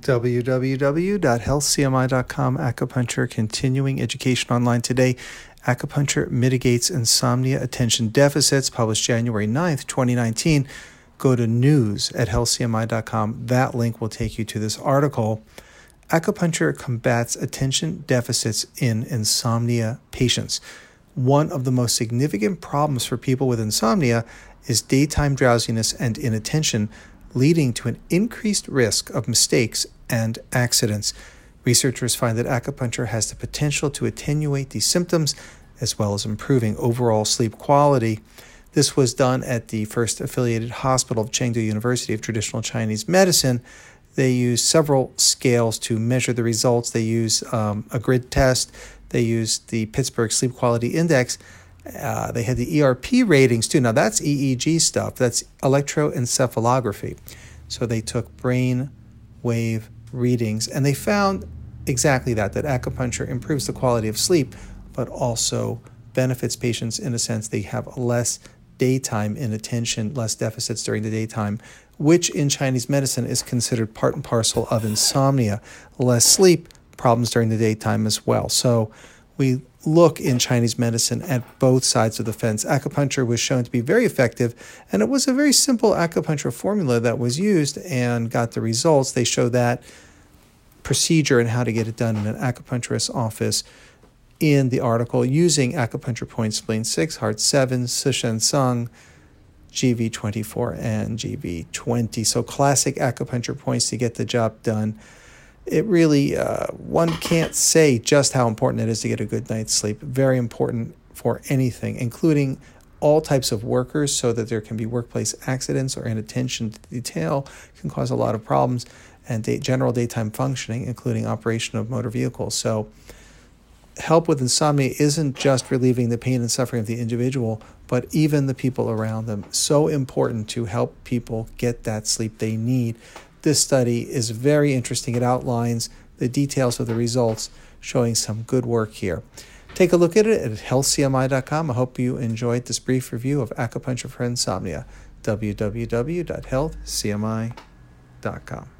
www.healthcmi.com acupuncture continuing education online today. Acupuncture mitigates insomnia attention deficits published january 9th 2019 go to news at healthcmi.com that link will take you to this article. Acupuncture combats attention deficits in insomnia patients. One of the most significant problems for people with insomnia is daytime drowsiness and inattention leading to an increased risk of mistakes and accidents. Researchers find that acupuncture has the potential to attenuate these symptoms as well as improving overall sleep quality. This was done at the first affiliated hospital of Chengdu University of Traditional Chinese Medicine. They use several scales to measure the results. They use um, a grid test, they use the Pittsburgh Sleep Quality Index. Uh, they had the ERP ratings too. Now, that's EEG stuff, that's electroencephalography. So they took brain wave readings, and they found exactly that that acupuncture improves the quality of sleep, but also benefits patients in a sense they have less daytime inattention, less deficits during the daytime, which in Chinese medicine is considered part and parcel of insomnia. Less sleep, problems during the daytime as well. So we look in Chinese medicine at both sides of the fence. Acupuncture was shown to be very effective, and it was a very simple acupuncture formula that was used and got the results. They show that procedure and how to get it done in an acupuncturist's office in the article using acupuncture points spleen 6, heart 7, Sishen Cong, GV24, and GV20. So classic acupuncture points to get the job done. It really, uh, one can't say just how important it is to get a good night's sleep. Very important for anything, including all types of workers, so that there can be workplace accidents or inattention to detail can cause a lot of problems and day, general daytime functioning, including operation of motor vehicles. So, help with insomnia isn't just relieving the pain and suffering of the individual, but even the people around them. So important to help people get that sleep they need. This study is very interesting. It outlines the details of the results, showing some good work here. Take a look at it at healthcmi.com. I hope you enjoyed this brief review of acupuncture for insomnia. www.healthcmi.com.